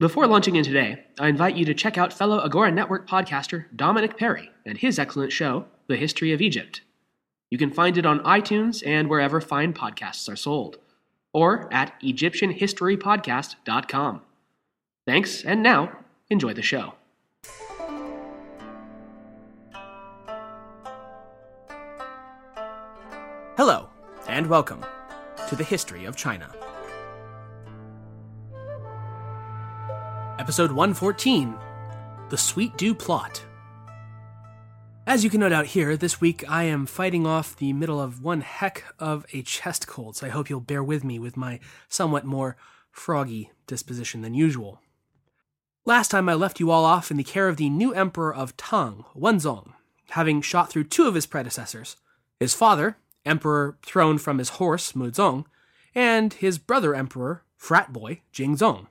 Before launching in today, I invite you to check out fellow Agora Network podcaster Dominic Perry and his excellent show, The History of Egypt. You can find it on iTunes and wherever fine podcasts are sold, or at EgyptianHistoryPodcast.com. Thanks, and now, enjoy the show. Hello, and welcome to the History of China. Episode 114 The Sweet Dew Plot. As you can no doubt hear, this week I am fighting off the middle of one heck of a chest cold, so I hope you'll bear with me with my somewhat more froggy disposition than usual. Last time I left you all off in the care of the new emperor of Tang, Wenzong, having shot through two of his predecessors his father, emperor thrown from his horse, Muzong, and his brother emperor, frat boy, Jingzong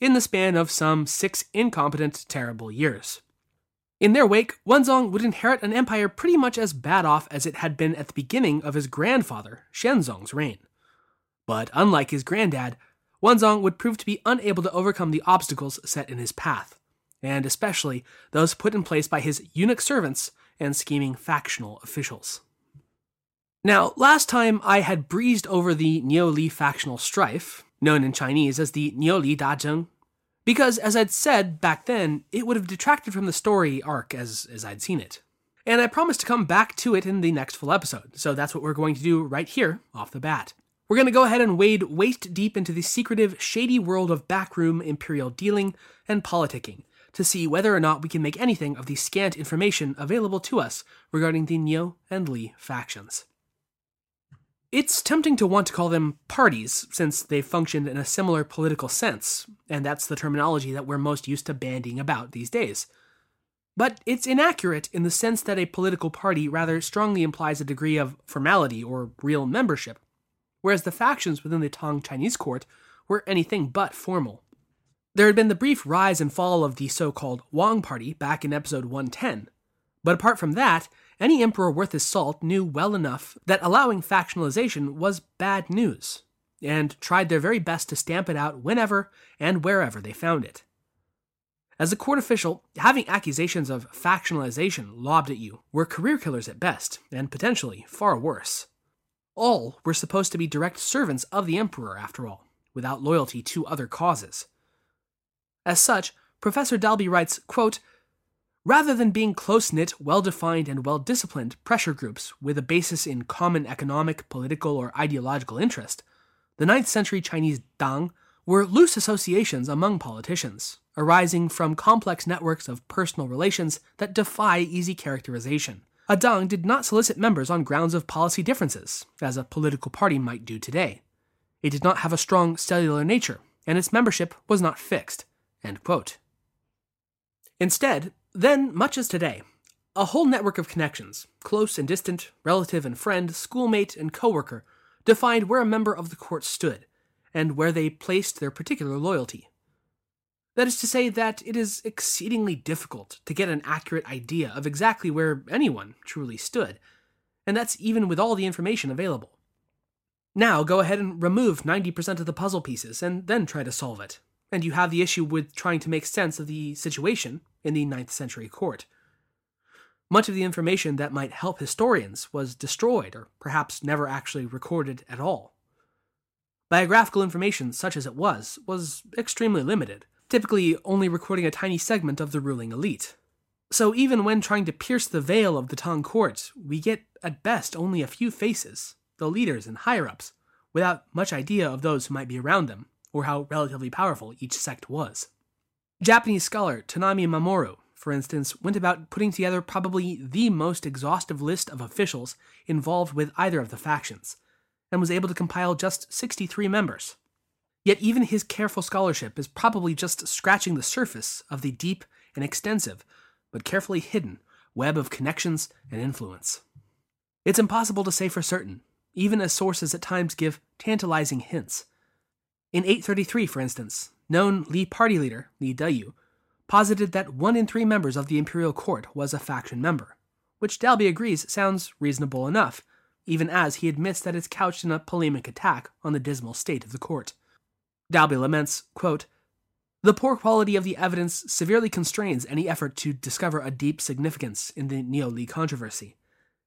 in the span of some six incompetent, terrible years. In their wake, Wenzong would inherit an empire pretty much as bad off as it had been at the beginning of his grandfather, Xianzong's reign. But unlike his granddad, Wenzong would prove to be unable to overcome the obstacles set in his path, and especially those put in place by his eunuch servants and scheming factional officials. Now, last time I had breezed over the Niu Li factional strife, known in Chinese as the Niuli Dangzheng, because, as I'd said back then, it would have detracted from the story arc as, as I'd seen it. And I promised to come back to it in the next full episode, so that's what we're going to do right here, off the bat. We're going to go ahead and wade waist deep into the secretive, shady world of backroom imperial dealing and politicking to see whether or not we can make anything of the scant information available to us regarding the Niu and Li factions. It's tempting to want to call them parties, since they functioned in a similar political sense, and that's the terminology that we're most used to bandying about these days. But it's inaccurate in the sense that a political party rather strongly implies a degree of formality or real membership, whereas the factions within the Tang Chinese court were anything but formal. There had been the brief rise and fall of the so called Wang Party back in episode 110, but apart from that, any emperor worth his salt knew well enough that allowing factionalization was bad news, and tried their very best to stamp it out whenever and wherever they found it. As a court official, having accusations of factionalization lobbed at you were career killers at best, and potentially far worse. All were supposed to be direct servants of the emperor, after all, without loyalty to other causes. As such, Professor Dalby writes, quote, Rather than being close knit, well defined, and well disciplined pressure groups with a basis in common economic, political, or ideological interest, the 9th century Chinese Dang were loose associations among politicians, arising from complex networks of personal relations that defy easy characterization. A Dang did not solicit members on grounds of policy differences, as a political party might do today. It did not have a strong cellular nature, and its membership was not fixed. Instead, then, much as today, a whole network of connections, close and distant, relative and friend, schoolmate and coworker, defined where a member of the court stood, and where they placed their particular loyalty. That is to say, that it is exceedingly difficult to get an accurate idea of exactly where anyone truly stood, and that's even with all the information available. Now, go ahead and remove 90% of the puzzle pieces, and then try to solve it and you have the issue with trying to make sense of the situation in the 9th century court. Much of the information that might help historians was destroyed or perhaps never actually recorded at all. Biographical information, such as it was, was extremely limited, typically only recording a tiny segment of the ruling elite. So even when trying to pierce the veil of the Tang court, we get at best only a few faces, the leaders and higher ups, without much idea of those who might be around them or how relatively powerful each sect was. Japanese scholar Tonami Mamoru, for instance, went about putting together probably the most exhaustive list of officials involved with either of the factions, and was able to compile just 63 members. Yet even his careful scholarship is probably just scratching the surface of the deep and extensive, but carefully hidden, web of connections and influence. It's impossible to say for certain, even as sources at times give tantalizing hints. In 833, for instance, known Li party leader, Li Deyu, posited that one in three members of the imperial court was a faction member, which Dalby agrees sounds reasonable enough, even as he admits that it's couched in a polemic attack on the dismal state of the court. Dalby laments, quote, the poor quality of the evidence severely constrains any effort to discover a deep significance in the Niu Li controversy.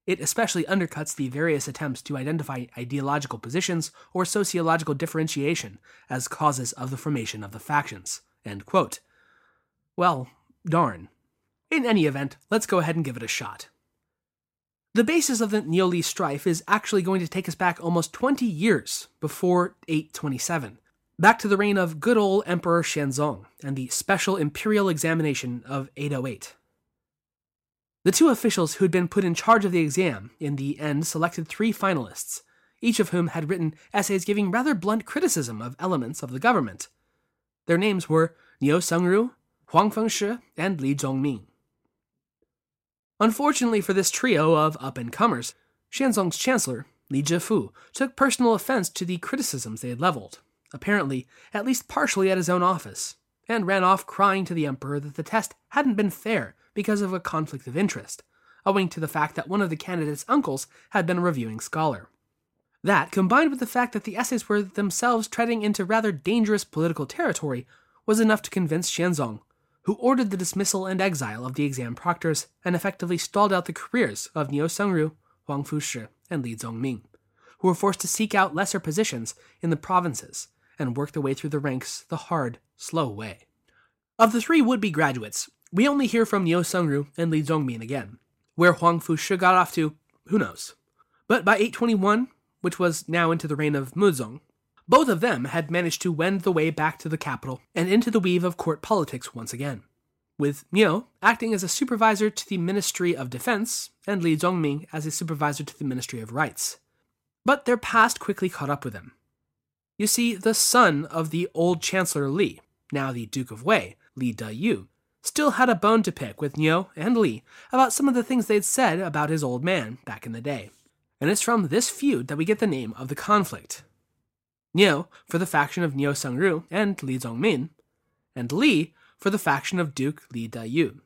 It especially undercuts the various attempts to identify ideological positions or sociological differentiation as causes of the formation of the factions. Well, darn. In any event, let's go ahead and give it a shot. The basis of the Niuli strife is actually going to take us back almost 20 years before 827, back to the reign of good old Emperor Xianzong and the special imperial examination of 808. The two officials who had been put in charge of the exam in the end selected three finalists, each of whom had written essays giving rather blunt criticism of elements of the government. Their names were Niu Sengru, Huang Fushi, and Li Zhongmin. Unfortunately for this trio of up and comers, Xianzong's chancellor, Li Jifu, took personal offense to the criticisms they had leveled, apparently at least partially at his own office, and ran off crying to the emperor that the test hadn't been fair because of a conflict of interest, owing to the fact that one of the candidate's uncles had been a reviewing scholar. That, combined with the fact that the essays were themselves treading into rather dangerous political territory, was enough to convince Xianzong, who ordered the dismissal and exile of the exam proctors and effectively stalled out the careers of Niu Sengru, Huang Fushi, and Li Zhongmin, who were forced to seek out lesser positions in the provinces and work their way through the ranks the hard, slow way. Of the three would be graduates, we only hear from Niu Sengru and Li Zhongmin again. Where Huang Fushi got off to, who knows? But by 821, which was now into the reign of Muzong, both of them had managed to wend the way back to the capital and into the weave of court politics once again, with Niu acting as a supervisor to the Ministry of Defense and Li Zhongmin as a supervisor to the Ministry of Rights. But their past quickly caught up with them. You see, the son of the old Chancellor Li, now the Duke of Wei, Li Deyu, still had a bone to pick with Niu and Li about some of the things they'd said about his old man back in the day. And it's from this feud that we get the name of the conflict. Niu for the faction of Niu Sengru and Li Zhongmin, and Li for the faction of Duke Li Deyu.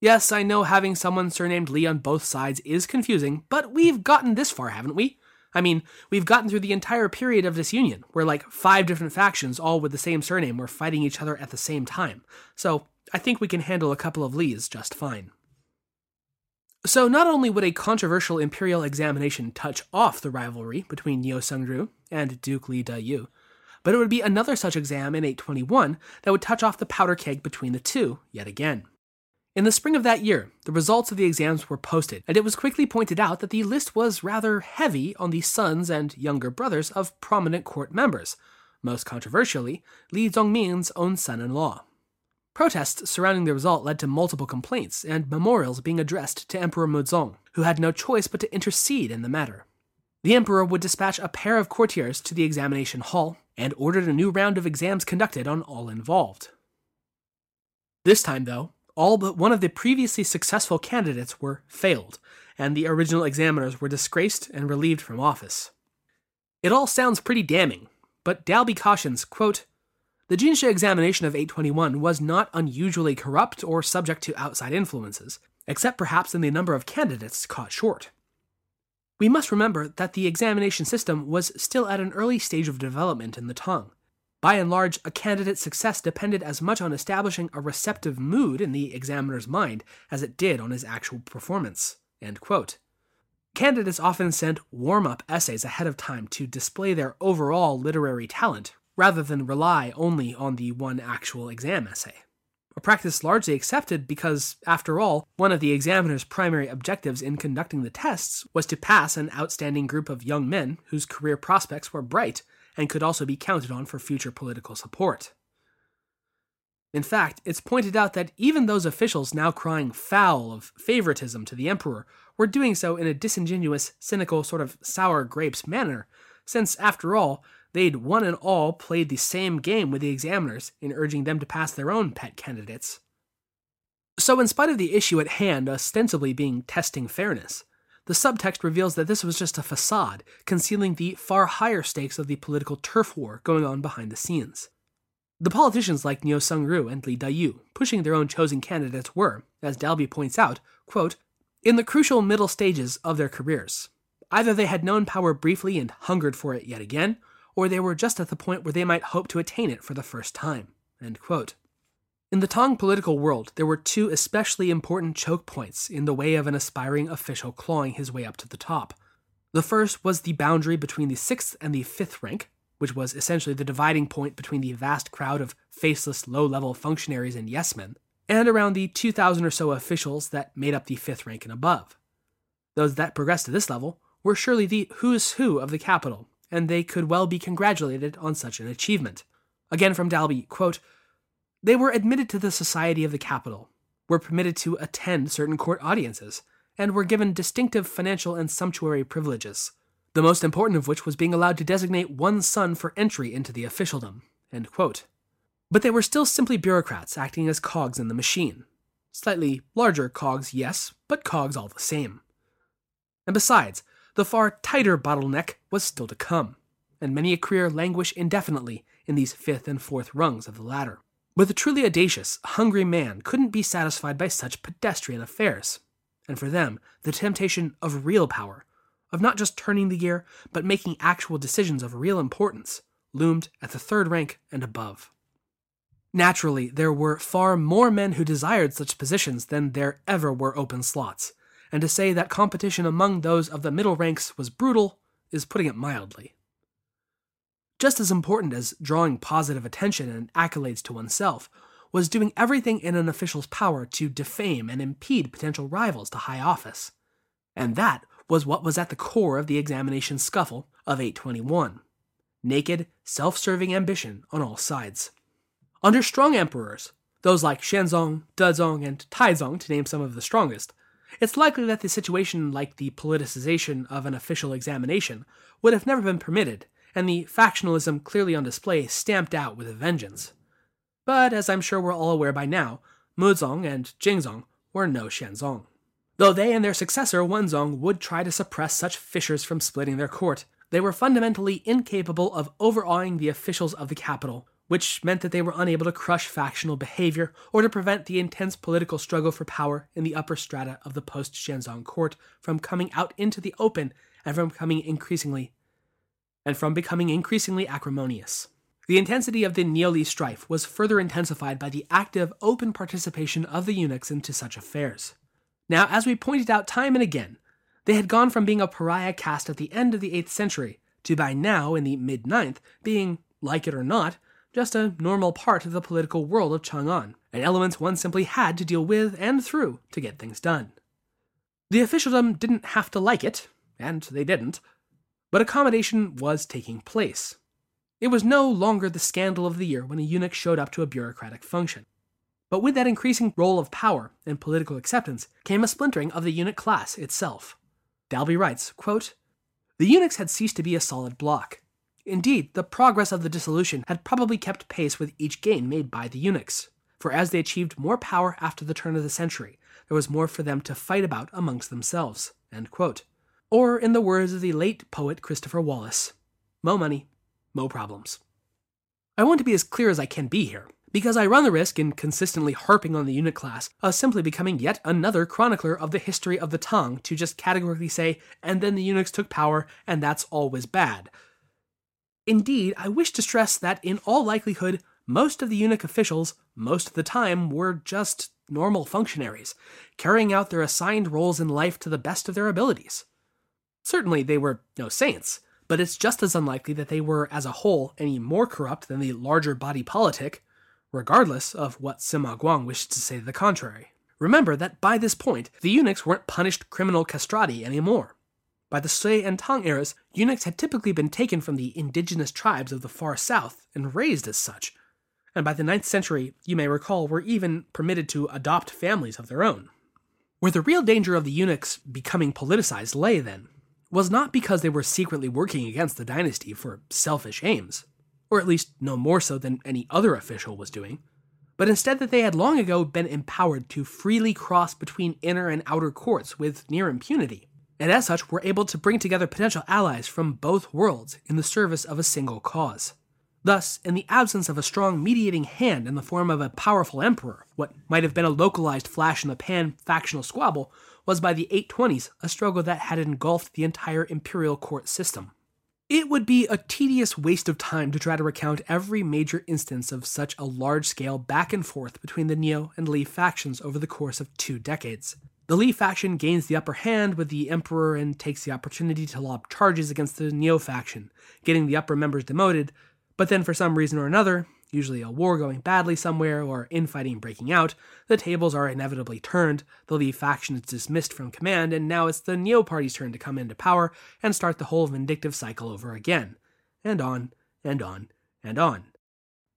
Yes, I know having someone surnamed Li on both sides is confusing, but we've gotten this far, haven't we? I mean, we've gotten through the entire period of disunion, where like five different factions, all with the same surname, were fighting each other at the same time. So I think we can handle a couple of Lees just fine. So, not only would a controversial imperial examination touch off the rivalry between Niu Sengru and Duke Li Deyu, but it would be another such exam in 821 that would touch off the powder keg between the two yet again. In the spring of that year, the results of the exams were posted, and it was quickly pointed out that the list was rather heavy on the sons and younger brothers of prominent court members, most controversially, Li Zhongmin's own son in law. Protests surrounding the result led to multiple complaints and memorials being addressed to Emperor Muzong, who had no choice but to intercede in the matter. The emperor would dispatch a pair of courtiers to the examination hall and ordered a new round of exams conducted on all involved. This time, though, all but one of the previously successful candidates were failed, and the original examiners were disgraced and relieved from office. It all sounds pretty damning, but Dalby cautions, quote, the Jinshi examination of 821 was not unusually corrupt or subject to outside influences, except perhaps in the number of candidates caught short. We must remember that the examination system was still at an early stage of development in the Tang. By and large, a candidate's success depended as much on establishing a receptive mood in the examiner's mind as it did on his actual performance. Candidates often sent warm up essays ahead of time to display their overall literary talent rather than rely only on the one actual exam essay. A practice largely accepted because, after all, one of the examiner's primary objectives in conducting the tests was to pass an outstanding group of young men whose career prospects were bright and could also be counted on for future political support. In fact, it's pointed out that even those officials now crying foul of favoritism to the emperor were doing so in a disingenuous, cynical, sort of sour grapes manner since, after all, they'd one and all played the same game with the examiners in urging them to pass their own pet candidates. So, in spite of the issue at hand ostensibly being testing fairness, the subtext reveals that this was just a facade, concealing the far higher stakes of the political turf war going on behind the scenes. The politicians like Niu Sengru and Li Deyu, pushing their own chosen candidates, were, as Dalby points out, quote, in the crucial middle stages of their careers. Either they had known power briefly and hungered for it yet again, or they were just at the point where they might hope to attain it for the first time. In the Tang political world, there were two especially important choke points in the way of an aspiring official clawing his way up to the top. The first was the boundary between the sixth and the fifth rank, which was essentially the dividing point between the vast crowd of faceless low level functionaries and yes men, and around the 2,000 or so officials that made up the fifth rank and above. Those that progressed to this level were surely the who's who of the capital, and they could well be congratulated on such an achievement. Again from Dalby, quote, they were admitted to the society of the capital, were permitted to attend certain court audiences, and were given distinctive financial and sumptuary privileges, the most important of which was being allowed to designate one son for entry into the officialdom. But they were still simply bureaucrats acting as cogs in the machine. Slightly larger cogs, yes, but cogs all the same. And besides, the far tighter bottleneck was still to come, and many a career languish indefinitely in these fifth and fourth rungs of the ladder. But the truly audacious, hungry man couldn't be satisfied by such pedestrian affairs. And for them, the temptation of real power, of not just turning the gear, but making actual decisions of real importance, loomed at the third rank and above. Naturally, there were far more men who desired such positions than there ever were open slots, and to say that competition among those of the middle ranks was brutal is putting it mildly. Just as important as drawing positive attention and accolades to oneself was doing everything in an official's power to defame and impede potential rivals to high office. And that was what was at the core of the examination scuffle of 821 naked, self serving ambition on all sides. Under strong emperors, those like Xuanzong, Dezong, and Taizong, to name some of the strongest, it's likely that the situation like the politicization of an official examination would have never been permitted and the factionalism clearly on display stamped out with a vengeance. But as I'm sure we're all aware by now, Muzong and Jingzong were no Xuanzong. Though they and their successor Wenzong would try to suppress such fissures from splitting their court, they were fundamentally incapable of overawing the officials of the capital, which meant that they were unable to crush factional behavior or to prevent the intense political struggle for power in the upper strata of the post Xianzong court from coming out into the open and from becoming increasingly and from becoming increasingly acrimonious. The intensity of the Niuli strife was further intensified by the active, open participation of the eunuchs into such affairs. Now, as we pointed out time and again, they had gone from being a pariah caste at the end of the 8th century to by now, in the mid 9th, being, like it or not, just a normal part of the political world of Chang'an, and elements one simply had to deal with and through to get things done. The officialdom didn't have to like it, and they didn't, but accommodation was taking place. It was no longer the scandal of the year when a eunuch showed up to a bureaucratic function. But with that increasing role of power and political acceptance came a splintering of the eunuch class itself. Dalby writes, quote, The eunuchs had ceased to be a solid block. Indeed, the progress of the dissolution had probably kept pace with each gain made by the eunuchs, for as they achieved more power after the turn of the century, there was more for them to fight about amongst themselves. Or, in the words of the late poet Christopher Wallace, mo money, mo problems. I want to be as clear as I can be here, because I run the risk in consistently harping on the eunuch class of simply becoming yet another chronicler of the history of the Tang to just categorically say, and then the eunuchs took power, and that's always bad. Indeed, I wish to stress that in all likelihood, most of the eunuch officials, most of the time, were just normal functionaries, carrying out their assigned roles in life to the best of their abilities. Certainly, they were no saints, but it's just as unlikely that they were, as a whole, any more corrupt than the larger body politic, regardless of what Sima Guang wished to say to the contrary. Remember that by this point, the eunuchs weren't punished criminal castrati anymore. By the Sui and Tang eras, eunuchs had typically been taken from the indigenous tribes of the far south and raised as such, and by the 9th century, you may recall, were even permitted to adopt families of their own. Where the real danger of the eunuchs becoming politicized lay, then, was not because they were secretly working against the dynasty for selfish aims, or at least no more so than any other official was doing, but instead that they had long ago been empowered to freely cross between inner and outer courts with near impunity, and as such were able to bring together potential allies from both worlds in the service of a single cause. Thus, in the absence of a strong mediating hand in the form of a powerful emperor, what might have been a localized flash in the pan factional squabble was by the 820s a struggle that had engulfed the entire imperial court system. It would be a tedious waste of time to try to recount every major instance of such a large scale back and forth between the Niu and Li factions over the course of two decades. The Li faction gains the upper hand with the Emperor and takes the opportunity to lob charges against the Niu faction, getting the upper members demoted, but then for some reason or another, usually a war going badly somewhere or infighting breaking out, the tables are inevitably turned, the Li faction is dismissed from command, and now it's the Niu party's turn to come into power and start the whole vindictive cycle over again. And on, and on, and on.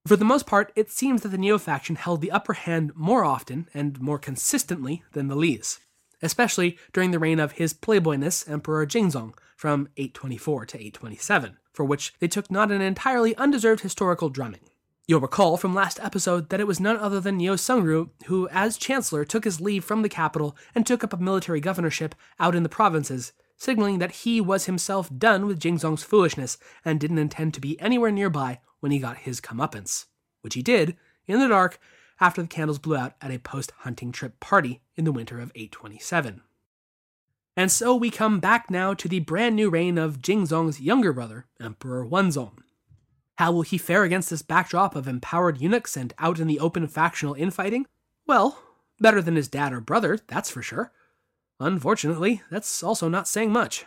For the most part, it seems that the Niu faction held the upper hand more often and more consistently than the Li's, especially during the reign of his playboyness Emperor Jingzong from 824 to 827, for which they took not an entirely undeserved historical drumming. You'll recall from last episode that it was none other than Niu Sengru who, as chancellor, took his leave from the capital and took up a military governorship out in the provinces, signaling that he was himself done with Jingzong's foolishness and didn't intend to be anywhere nearby when he got his comeuppance, which he did, in the dark, after the candles blew out at a post hunting trip party in the winter of 827. And so we come back now to the brand new reign of Jingzong's younger brother, Emperor Wenzong. How will he fare against this backdrop of empowered eunuchs and out in the open factional infighting? Well, better than his dad or brother, that's for sure. Unfortunately, that's also not saying much.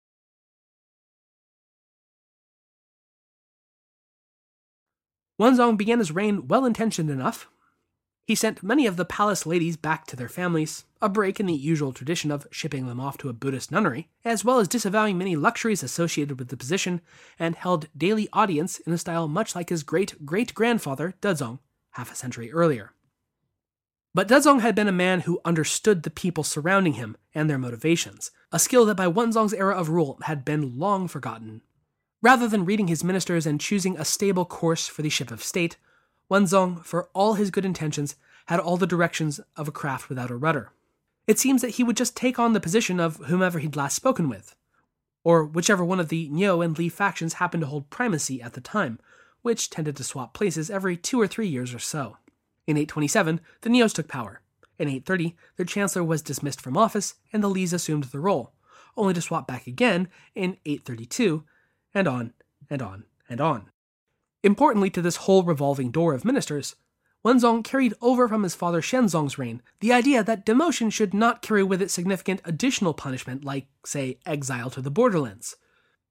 Wenzong began his reign well intentioned enough. He sent many of the palace ladies back to their families, a break in the usual tradition of shipping them off to a Buddhist nunnery, as well as disavowing many luxuries associated with the position, and held daily audience in a style much like his great great grandfather, Dezong, half a century earlier. But Dezong had been a man who understood the people surrounding him and their motivations, a skill that by Wenzong's era of rule had been long forgotten. Rather than reading his ministers and choosing a stable course for the ship of state, Wenzong, for all his good intentions, had all the directions of a craft without a rudder. It seems that he would just take on the position of whomever he'd last spoken with, or whichever one of the Niu and Li factions happened to hold primacy at the time, which tended to swap places every two or three years or so. In 827, the Nius took power. In 830, their chancellor was dismissed from office, and the Lis assumed the role, only to swap back again in 832, and on, and on, and on. Importantly to this whole revolving door of ministers, Wenzong carried over from his father Xianzong's reign the idea that demotion should not carry with it significant additional punishment like, say, exile to the borderlands.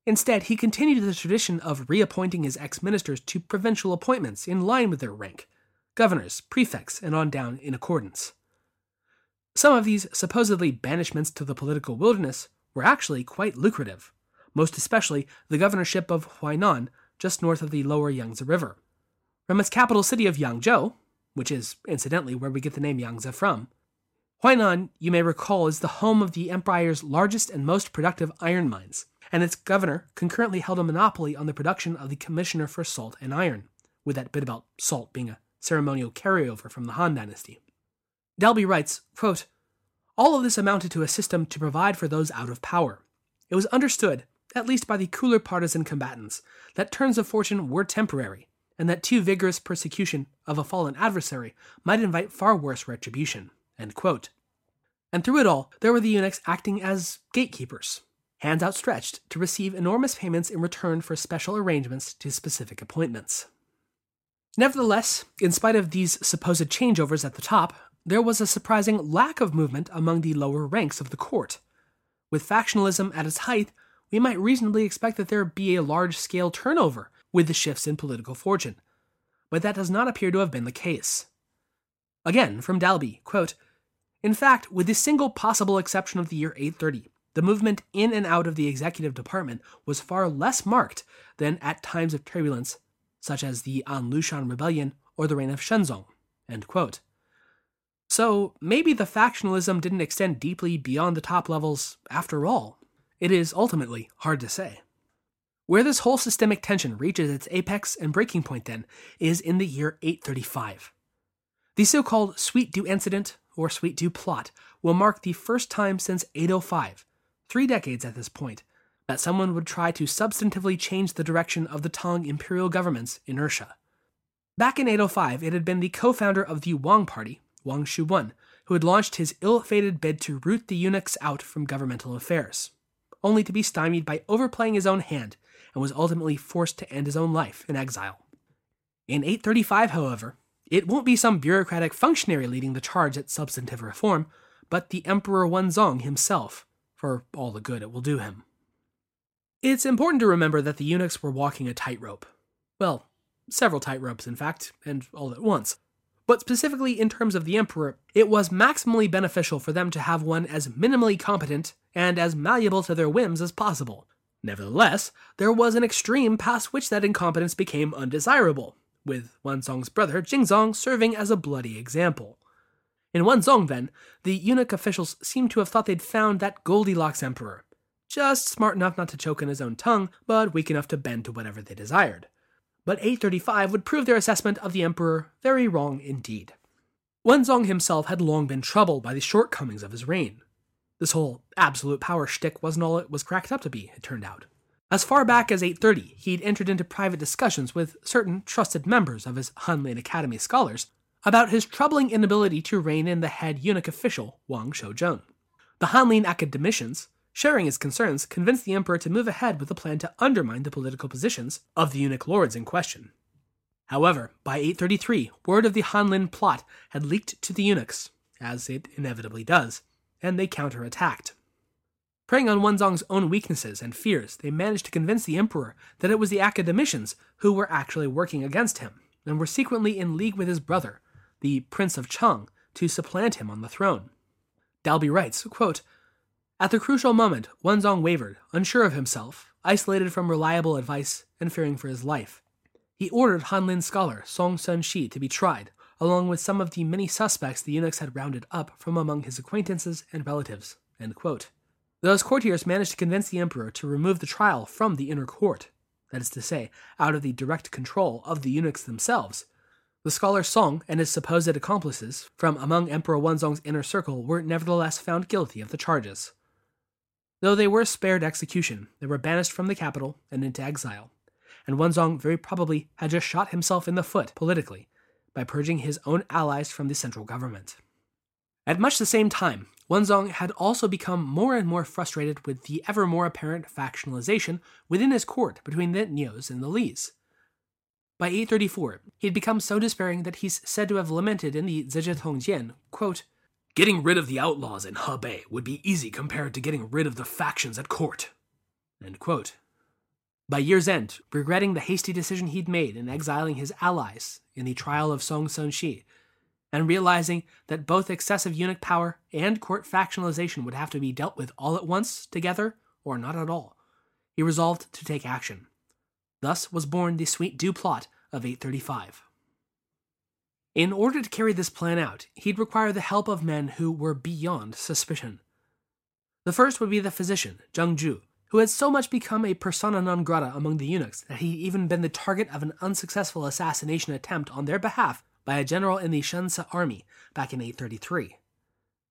Instead, he continued the tradition of reappointing his ex ministers to provincial appointments in line with their rank governors, prefects, and on down in accordance. Some of these supposedly banishments to the political wilderness were actually quite lucrative, most especially the governorship of Huainan, just north of the lower Yangtze River. From its capital city of Yangzhou, which is incidentally where we get the name Yangtze from, Huainan, you may recall, is the home of the empire's largest and most productive iron mines, and its governor concurrently held a monopoly on the production of the Commissioner for Salt and Iron, with that bit about salt being a ceremonial carryover from the Han Dynasty. Dalby writes, quote, All of this amounted to a system to provide for those out of power. It was understood, at least by the cooler partisan combatants, that turns of fortune were temporary, and that too vigorous persecution of a fallen adversary might invite far worse retribution. And through it all, there were the eunuchs acting as gatekeepers, hands outstretched to receive enormous payments in return for special arrangements to specific appointments. Nevertheless, in spite of these supposed changeovers at the top, there was a surprising lack of movement among the lower ranks of the court. With factionalism at its height, we might reasonably expect that there be a large scale turnover with the shifts in political fortune, but that does not appear to have been the case. Again, from Dalby, quote, In fact, with the single possible exception of the year 830, the movement in and out of the executive department was far less marked than at times of turbulence, such as the An Lushan rebellion or the reign of Xianzong. So maybe the factionalism didn't extend deeply beyond the top levels after all. It is ultimately hard to say. Where this whole systemic tension reaches its apex and breaking point, then, is in the year 835. The so called Sweet Dew incident, or Sweet Dew plot, will mark the first time since 805, three decades at this point, that someone would try to substantively change the direction of the Tang imperial government's inertia. Back in 805, it had been the co founder of the Wang Party, Wang Shuwen, who had launched his ill fated bid to root the eunuchs out from governmental affairs, only to be stymied by overplaying his own hand and was ultimately forced to end his own life in exile. In 835, however, it won't be some bureaucratic functionary leading the charge at substantive reform, but the Emperor Wenzong himself, for all the good it will do him. It's important to remember that the eunuchs were walking a tightrope. Well, several tightropes, in fact, and all at once. But specifically in terms of the Emperor, it was maximally beneficial for them to have one as minimally competent and as malleable to their whims as possible, Nevertheless, there was an extreme past which that incompetence became undesirable, with Wenzong's brother Jingzong serving as a bloody example. In Wenzong, then, the eunuch officials seem to have thought they'd found that Goldilocks emperor, just smart enough not to choke on his own tongue, but weak enough to bend to whatever they desired. But 835 would prove their assessment of the emperor very wrong indeed. Wenzong himself had long been troubled by the shortcomings of his reign. This whole absolute power shtick wasn't all it was cracked up to be, it turned out. As far back as 830, he'd entered into private discussions with certain trusted members of his Hanlin Academy scholars about his troubling inability to rein in the head eunuch official, Wang Shoucheng. The Hanlin academicians, sharing his concerns, convinced the emperor to move ahead with a plan to undermine the political positions of the eunuch lords in question. However, by 833, word of the Hanlin plot had leaked to the eunuchs, as it inevitably does, and they counterattacked. Preying on Wenzong's own weaknesses and fears, they managed to convince the emperor that it was the academicians who were actually working against him, and were secretly in league with his brother, the Prince of Cheng, to supplant him on the throne. Dalby writes, quote, At the crucial moment, Wenzong wavered, unsure of himself, isolated from reliable advice, and fearing for his life. He ordered Hanlin scholar Song Shenxi to be tried, along with some of the many suspects the eunuchs had rounded up from among his acquaintances and relatives. Those courtiers managed to convince the emperor to remove the trial from the inner court, that is to say, out of the direct control of the eunuchs themselves. The scholar Song and his supposed accomplices from among Emperor Wenzong's inner circle were nevertheless found guilty of the charges. Though they were spared execution, they were banished from the capital and into exile, and Wenzong very probably had just shot himself in the foot politically by purging his own allies from the central government. At much the same time, Wenzong had also become more and more frustrated with the ever more apparent factionalization within his court between the Nius and the Lis. By 834, he had become so despairing that he's said to have lamented in the Zizhi Tongjian, quote, Getting rid of the outlaws in Hebei would be easy compared to getting rid of the factions at court. By year's end, regretting the hasty decision he'd made in exiling his allies in the trial of Song Shenxi, and realizing that both excessive eunuch power and court factionalization would have to be dealt with all at once, together, or not at all, he resolved to take action. Thus was born the Sweet Dew plot of 835. In order to carry this plan out, he'd require the help of men who were beyond suspicion. The first would be the physician, Zheng Zhu, who had so much become a persona non grata among the eunuchs that he'd even been the target of an unsuccessful assassination attempt on their behalf by a general in the Shence army back in 833.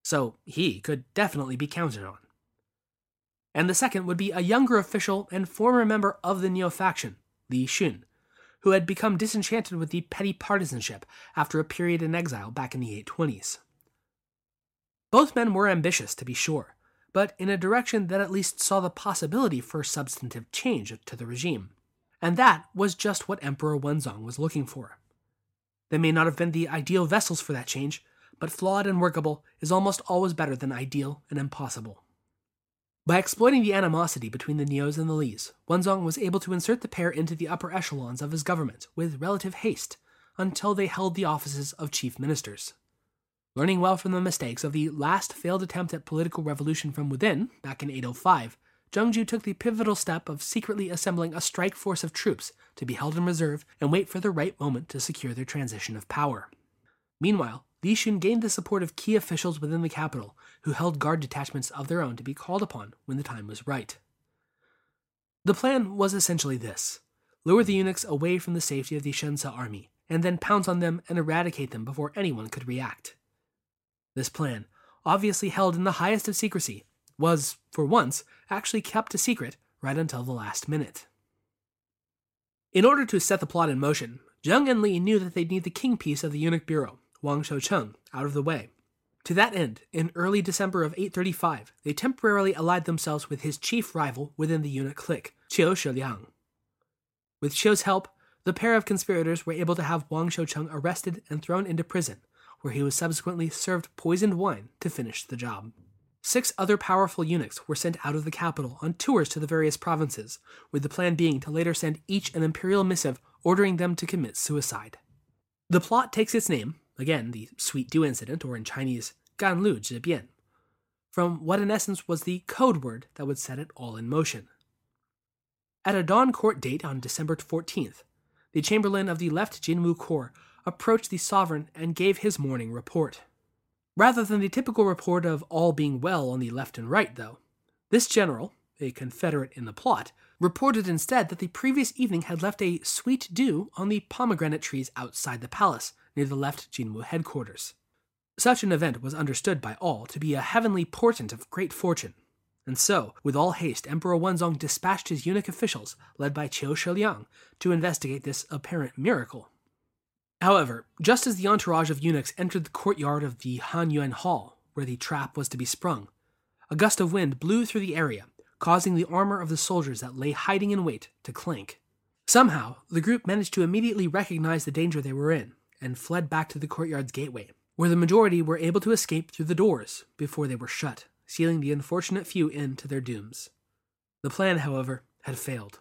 So he could definitely be counted on. And the second would be a younger official and former member of the Niu faction, Li Xun, who had become disenchanted with the petty partisanship after a period in exile back in the 820s. Both men were ambitious, to be sure, but in a direction that at least saw the possibility for substantive change to the regime. And that was just what Emperor Wenzong was looking for. They may not have been the ideal vessels for that change, but flawed and workable is almost always better than ideal and impossible. By exploiting the animosity between the Nius and the Lees, Wenzong was able to insert the pair into the upper echelons of his government with relative haste until they held the offices of chief ministers. Learning well from the mistakes of the last failed attempt at political revolution from within, back in 805, Zheng Zhu took the pivotal step of secretly assembling a strike force of troops to be held in reserve and wait for the right moment to secure their transition of power. Meanwhile, Li Xun gained the support of key officials within the capital who held guard detachments of their own to be called upon when the time was right. The plan was essentially this lure the eunuchs away from the safety of the Shence army, and then pounce on them and eradicate them before anyone could react. This plan, obviously held in the highest of secrecy, was, for once, actually kept a secret right until the last minute. In order to set the plot in motion, Zheng and Li knew that they'd need the king piece of the eunuch bureau, Wang Shoucheng, out of the way. To that end, in early December of 835, they temporarily allied themselves with his chief rival within the eunuch clique, Qiu Shiliang. With Qiu's help, the pair of conspirators were able to have Wang Shoucheng arrested and thrown into prison, where he was subsequently served poisoned wine to finish the job. Six other powerful eunuchs were sent out of the capital on tours to the various provinces, with the plan being to later send each an imperial missive ordering them to commit suicide. The plot takes its name, again, the Sweet Dew incident, or in Chinese, Gan Lu Zhibian, from what in essence was the code word that would set it all in motion. At a dawn court date on December 14th, the chamberlain of the left Jinwu Corps approached the sovereign and gave his morning report. Rather than the typical report of all being well on the left and right, though, this general, a Confederate in the plot, reported instead that the previous evening had left a sweet dew on the pomegranate trees outside the palace, near the left Jinwu headquarters. Such an event was understood by all to be a heavenly portent of great fortune, and so, with all haste, Emperor Wenzong dispatched his eunuch officials, led by Qiu Shiliang, to investigate this apparent miracle. However, just as the entourage of eunuchs entered the courtyard of the Han Yuan Hall, where the trap was to be sprung, a gust of wind blew through the area, causing the armor of the soldiers that lay hiding in wait to clink. Somehow, the group managed to immediately recognize the danger they were in and fled back to the courtyard's gateway, where the majority were able to escape through the doors before they were shut, sealing the unfortunate few in to their dooms. The plan, however, had failed.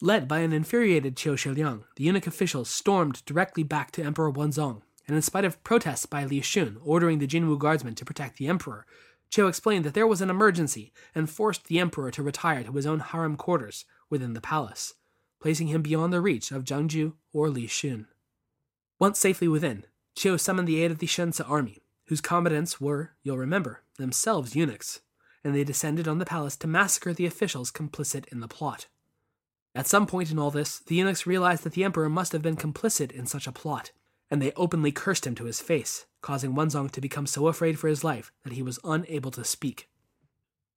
Led by an infuriated Qiu Shiliang, the eunuch officials stormed directly back to Emperor Wenzong, and in spite of protests by Li Xun ordering the Jinwu guardsmen to protect the emperor, Qiu explained that there was an emergency and forced the emperor to retire to his own harem quarters within the palace, placing him beyond the reach of Zheng Zhu or Li Xun. Once safely within, Qiu summoned the aid of the Shence army, whose combatants were, you'll remember, themselves eunuchs, and they descended on the palace to massacre the officials complicit in the plot. At some point in all this, the eunuchs realized that the emperor must have been complicit in such a plot, and they openly cursed him to his face, causing Wenzong to become so afraid for his life that he was unable to speak.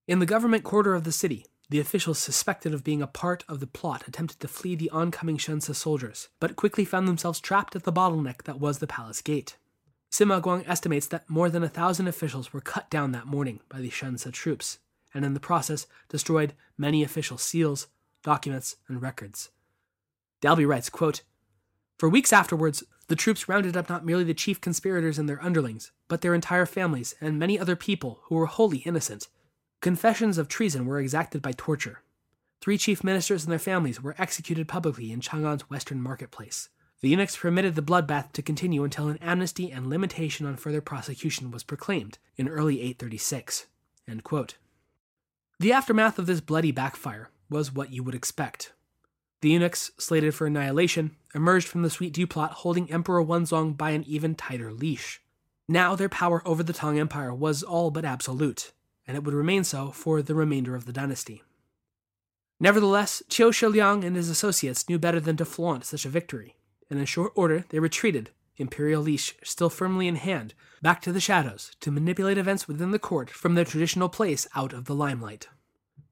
In the government quarter of the city, the officials suspected of being a part of the plot attempted to flee the oncoming Shence soldiers, but quickly found themselves trapped at the bottleneck that was the palace gate. Sima Guang estimates that more than a thousand officials were cut down that morning by the Shence troops, and in the process destroyed many official seals, documents, and records. Dalby writes, quote, For weeks afterwards, the troops rounded up not merely the chief conspirators and their underlings, but their entire families and many other people who were wholly innocent. Confessions of treason were exacted by torture. Three chief ministers and their families were executed publicly in Chang'an's western marketplace. The eunuchs permitted the bloodbath to continue until an amnesty and limitation on further prosecution was proclaimed in early 836. The aftermath of this bloody backfire was what you would expect. The eunuchs, slated for annihilation, emerged from the Sweet Dew plot holding Emperor Wenzong by an even tighter leash. Now their power over the Tang Empire was all but absolute, and it would remain so for the remainder of the dynasty. Nevertheless, Qiu Shiliang and his associates knew better than to flaunt such a victory, and in short order they retreated, imperial leash still firmly in hand, back to the shadows to manipulate events within the court from their traditional place out of the limelight.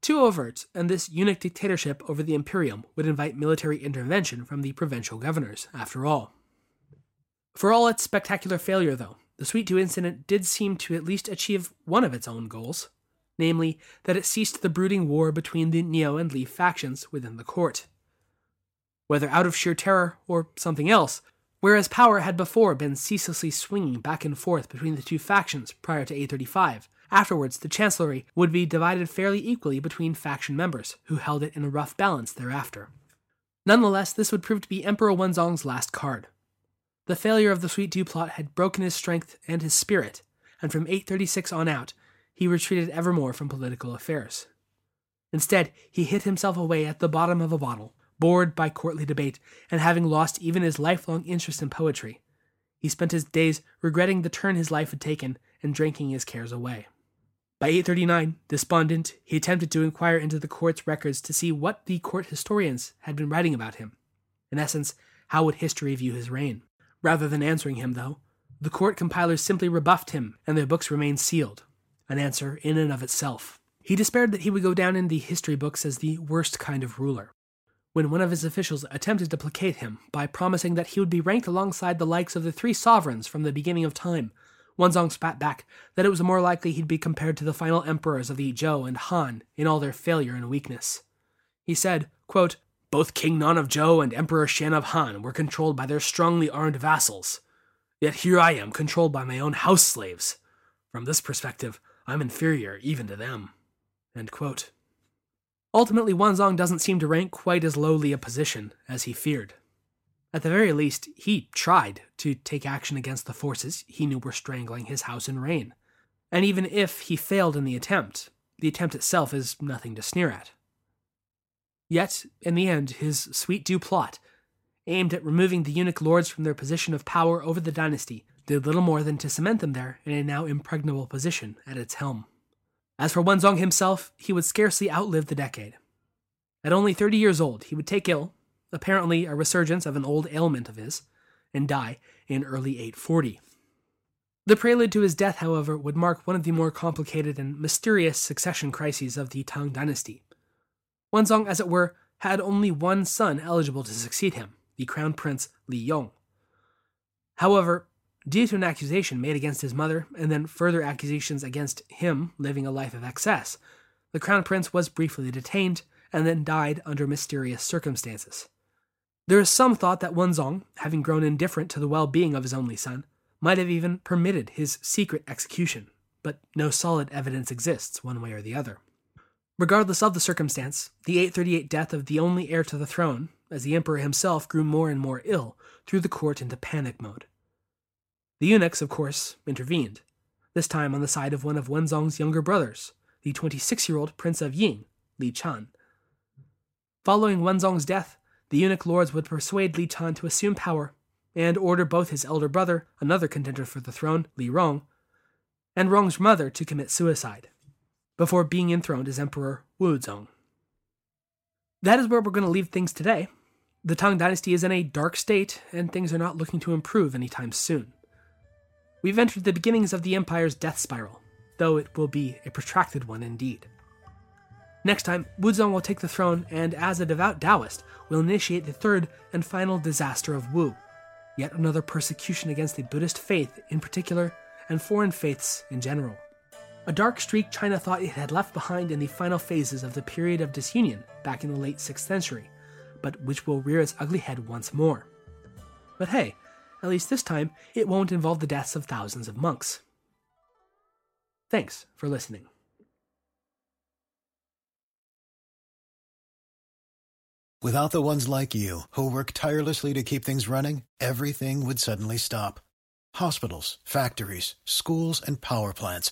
Too overt, and this eunuch dictatorship over the imperium would invite military intervention from the provincial governors, after all. For all its spectacular failure, though, the Sweet Dew incident did seem to at least achieve one of its own goals, namely, that it ceased the brooding war between the Niu and Li factions within the court. Whether out of sheer terror or something else, whereas power had before been ceaselessly swinging back and forth between the two factions prior to A35, Afterwards, the chancellery would be divided fairly equally between faction members, who held it in a rough balance thereafter. Nonetheless, this would prove to be Emperor Wenzong's last card. The failure of the Sweet Dew plot had broken his strength and his spirit, and from 836 on out, he retreated ever more from political affairs. Instead, he hid himself away at the bottom of a bottle, bored by courtly debate, and having lost even his lifelong interest in poetry. He spent his days regretting the turn his life had taken and drinking his cares away. By 839, despondent, he attempted to inquire into the court's records to see what the court historians had been writing about him. In essence, how would history view his reign? Rather than answering him, though, the court compilers simply rebuffed him, and their books remained sealed, an answer in and of itself. He despaired that he would go down in the history books as the worst kind of ruler. When one of his officials attempted to placate him by promising that he would be ranked alongside the likes of the three sovereigns from the beginning of time, Wenzong spat back that it was more likely he'd be compared to the final emperors of the Zhou and Han in all their failure and weakness. He said, quote, Both King Nan of Zhou and Emperor Xian of Han were controlled by their strongly armed vassals. Yet here I am, controlled by my own house slaves. From this perspective, I'm inferior even to them. Ultimately, Wenzong doesn't seem to rank quite as lowly a position as he feared. At the very least, he tried to take action against the forces he knew were strangling his house and reign. And even if he failed in the attempt, the attempt itself is nothing to sneer at. Yet, in the end, his sweet dew plot, aimed at removing the eunuch lords from their position of power over the dynasty, did little more than to cement them there in a now impregnable position at its helm. As for Wenzong himself, he would scarcely outlive the decade. At only 30 years old, he would take ill apparently a resurgence of an old ailment of his, and die in early 840. The prelude to his death, however, would mark one of the more complicated and mysterious succession crises of the Tang dynasty. Wenzong, as it were, had only one son eligible to succeed him, the crown prince Li Yong. However, due to an accusation made against his mother and then further accusations against him living a life of excess, the crown prince was briefly detained and then died under mysterious circumstances. There is some thought that Wenzong, having grown indifferent to the well being of his only son, might have even permitted his secret execution, but no solid evidence exists one way or the other. Regardless of the circumstance, the 838 death of the only heir to the throne, as the emperor himself grew more and more ill, threw the court into panic mode. The eunuchs, of course, intervened, this time on the side of one of Wenzong's younger brothers, the 26 year old Prince of Ying, Li Chan. Following Wenzong's death, the eunuch lords would persuade Li Chan to assume power and order both his elder brother, another contender for the throne, Li Rong, and Rong's mother to commit suicide before being enthroned as Emperor Wuzong. That is where we're going to leave things today. The Tang Dynasty is in a dark state, and things are not looking to improve anytime soon. We've entered the beginnings of the Empire's death spiral, though it will be a protracted one indeed. Next time, Wuzong will take the throne and, as a devout Taoist, will initiate the third and final disaster of Wu, yet another persecution against the Buddhist faith in particular and foreign faiths in general. A dark streak China thought it had left behind in the final phases of the period of disunion back in the late 6th century, but which will rear its ugly head once more. But hey, at least this time, it won't involve the deaths of thousands of monks. Thanks for listening. Without the ones like you, who work tirelessly to keep things running, everything would suddenly stop. Hospitals, factories, schools, and power plants,